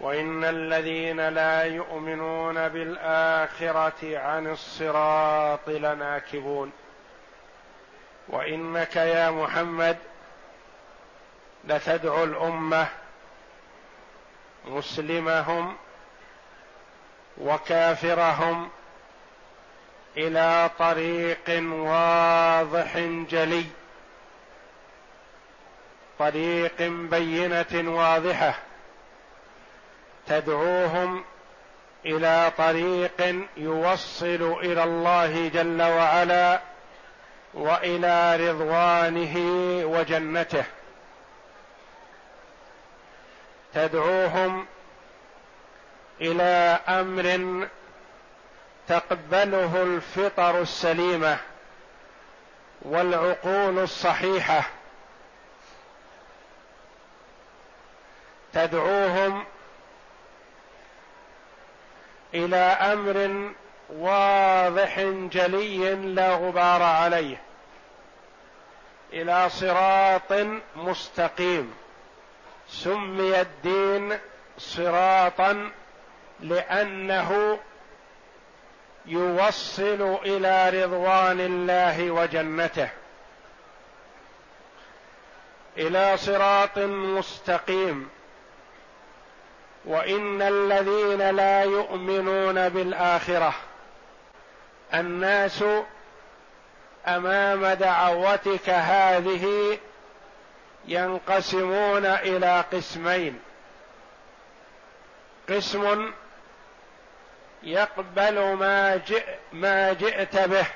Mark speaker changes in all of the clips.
Speaker 1: وإن الذين لا يؤمنون بالآخرة عن الصراط لناكبون. وإنك يا محمد لتدعو الأمة مسلمهم وكافرهم إلى طريق واضح جلي طريق بينة واضحة. تدعوهم إلى طريق يوصل إلى الله جل وعلا وإلى رضوانه وجنته. تدعوهم إلى أمر تقبله الفطر السليمة والعقول الصحيحة. تدعوهم إلى أمر واضح جلي لا غبار عليه إلى صراط مستقيم سمي الدين صراطا لأنه يوصل إلى رضوان الله وجنته إلى صراط مستقيم. وإن الذين لا يؤمنون بالآخرة الناس أمام دعوتك هذه ينقسمون إلى قسمين. قسم يقبل ما جئ ما جئت به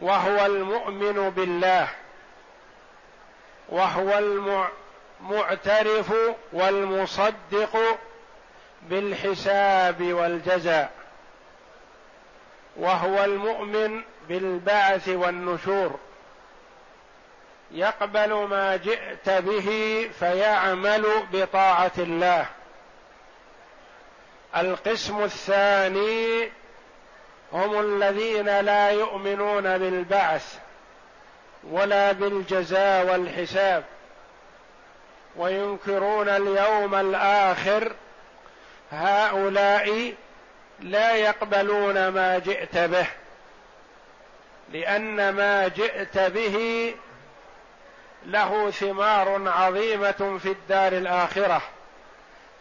Speaker 1: وهو المؤمن بالله وهو المعترف والمصدق بالحساب والجزاء وهو المؤمن بالبعث والنشور. يقبل ما جئت به فيعمل بطاعة الله. القسم الثاني هم الذين لا يؤمنون بالبعث ولا بالجزاء والحساب. وينكرون اليوم الآخر هؤلاء لا يقبلون ما جئت به لأن ما جئت به له ثمار عظيمة في الدار الآخرة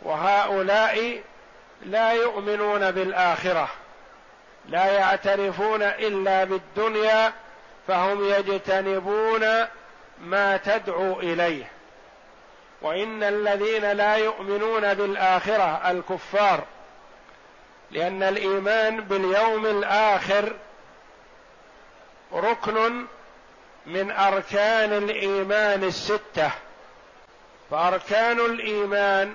Speaker 1: وهؤلاء لا يؤمنون بالآخرة لا يعترفون إلا بالدنيا فهم يجتنبون ما تدعو إليه. وإن الذين لا يؤمنون بالآخرة الكفار لأن الإيمان باليوم الآخر ركن من أركان الإيمان الستة. فأركان الإيمان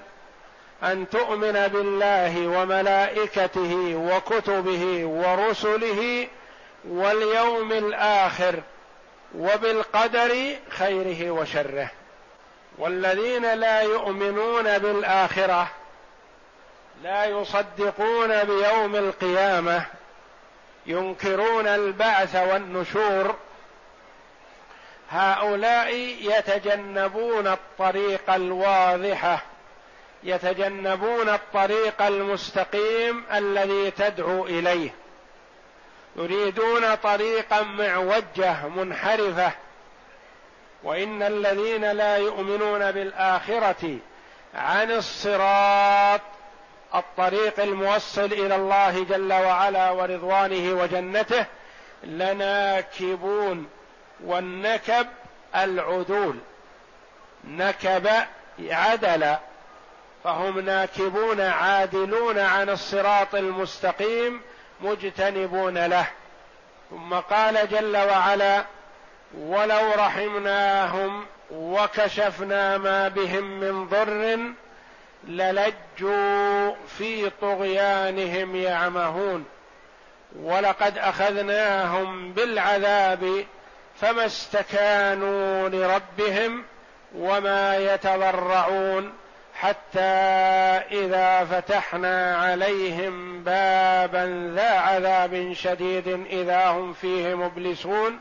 Speaker 1: أن تؤمن بالله وملائكته وكتبه ورسله واليوم الآخر وبالقدر خيره وشره. والذين لا يؤمنون بالآخرة لا يصدقون بيوم القيامة ينكرون البعث والنشور هؤلاء يتجنبون الطريق الواضحه يتجنبون الطريق المستقيم الذي تدعو إليه يريدون طريقا معوجة منحرفة وإن الذين لا يؤمنون بالآخرة عن الصراط الطريق الموصل إلى الله جل وعلا ورضوانه وجنته لناكبون والنكب العدول. نكب عدل. فهم ناكبون عادلون عن الصراط المستقيم مجتنبون له. ثم قال جل وعلا ولو رحمناهم وكشفنا ما بهم من ضر للجوا في طغيانهم يعمهون. ولقد أخذناهم بالعذاب فما استكانوا لربهم وما يتضرعون حتى إذا فتحنا عليهم بابا ذا عذاب شديد إذا هم فيه مبلسون.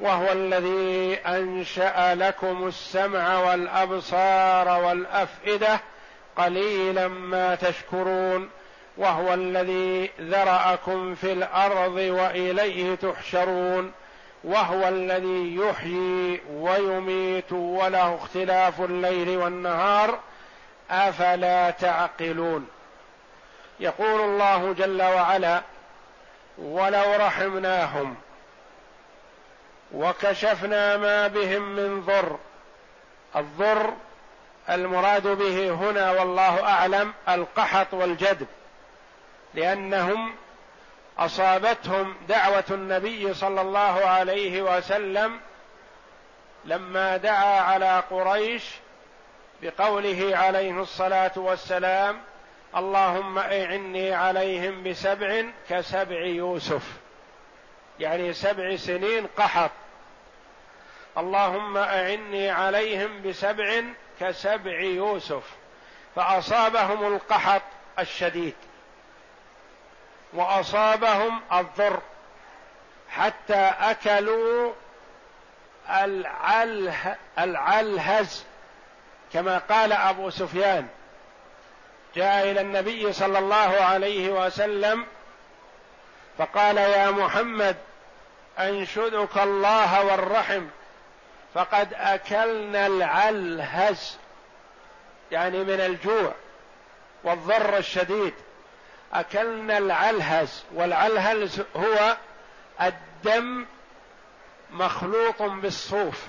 Speaker 1: وهو الذي أنشأ لكم السمع والأبصار والأفئدة قليلا ما تشكرون. وهو الذي ذرأكم في الأرض وإليه تحشرون. وهو الذي يحيي ويميت وله اختلاف الليل والنهار. أفلا تعقلون؟ يقول الله جل وعلا ولو رحمناهم وكشفنا ما بهم من ضر. الضر المراد به هنا والله أعلم القحط والجدب لأنهم أصابتهم دعوة النبي صلى الله عليه وسلم لما دعا على قريش بقوله عليه الصلاة والسلام اللهم أعني عليهم بسبع كسبع يوسف. يعني سبع سنين قحط. اللهم أعني عليهم بسبع كسبع يوسف فأصابهم القحط الشديد وأصابهم الضر حتى أكلوا العله العلهز. كما قال أبو سفيان جاء إلى النبي صلى الله عليه وسلم فقال يا محمد أنشدك الله والرحم فقد أكلنا العلهز يعني من الجوع والضر الشديد. أكلنا العلهز والعلهز هو الدم مخلوط بالصوف.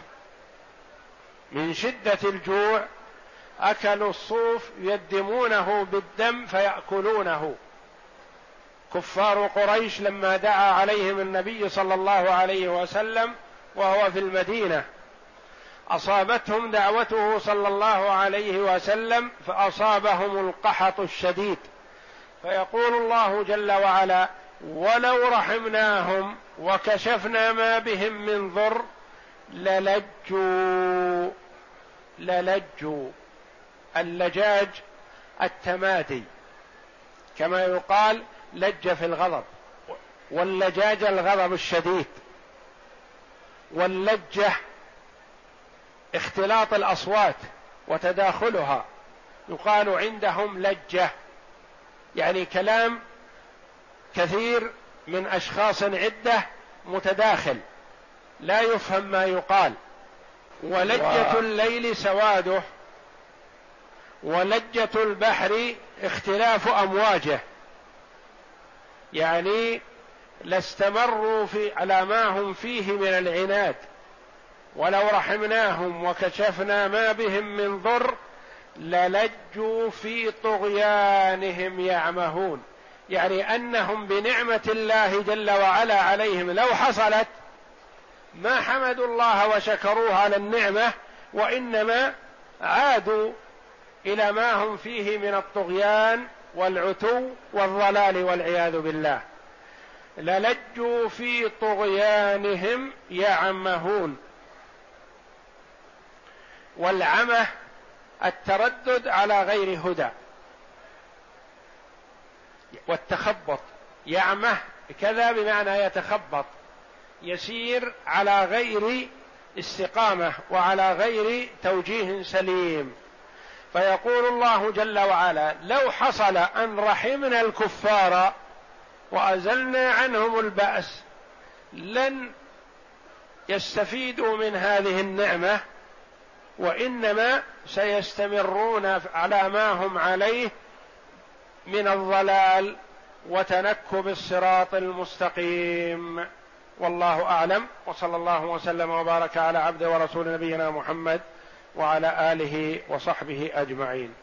Speaker 1: من شدة الجوع أكلوا الصوف يدمونه بالدم فيأكلونه. كفار قريش لما دعا عليهم النبي صلى الله عليه وسلم وهو في المدينة أصابتهم دعوته صلى الله عليه وسلم فأصابهم القحط الشديد. فيقول الله جل وعلا ولو رحمناهم وكشفنا ما بهم من ضر للجوا للجوا. اللجاج التمادي. كما يقال لج في الغضب واللجاج الغضب الشديد واللجة اختلاط الأصوات وتداخلها يقال عندهم لجة يعني كلام كثير من أشخاص عدة متداخل لا يفهم ما يقال. ولجة الليل سواده ولجة البحر اختلاف أمواجه. يعني لاستمروا في على ما هم فيه من العناد. ولو رحمناهم وكشفنا ما بهم من ضر للجوا في طغيانهم يعمهون. يعني أنهم بنعمة الله جل وعلا عليهم. لو حصلت ما حمدوا الله وشكروه على النعمة وإنما عادوا إلى ما هم فيه من الطغيان والعتو والضلال والعياذ بالله. للجوا في طغيانهم يعمهون. والعمه التردد على غير هدى. والتخبط. يعمه كذا بمعنى يتخبط. يسير على غير استقامة وعلى غير توجيه سليم. فيقول الله جل وعلا لو حصل أن رحمنا الكفار وأزلنا عنهم البأس لن يستفيدوا من هذه النعمة وإنما سيستمرون على ما هم عليه من الضلال وتنكب الصراط المستقيم. والله أعلم. وصلى الله وسلم وبارك على عبد ورسول نبينا محمد وعلى آله وصحبه أجمعين.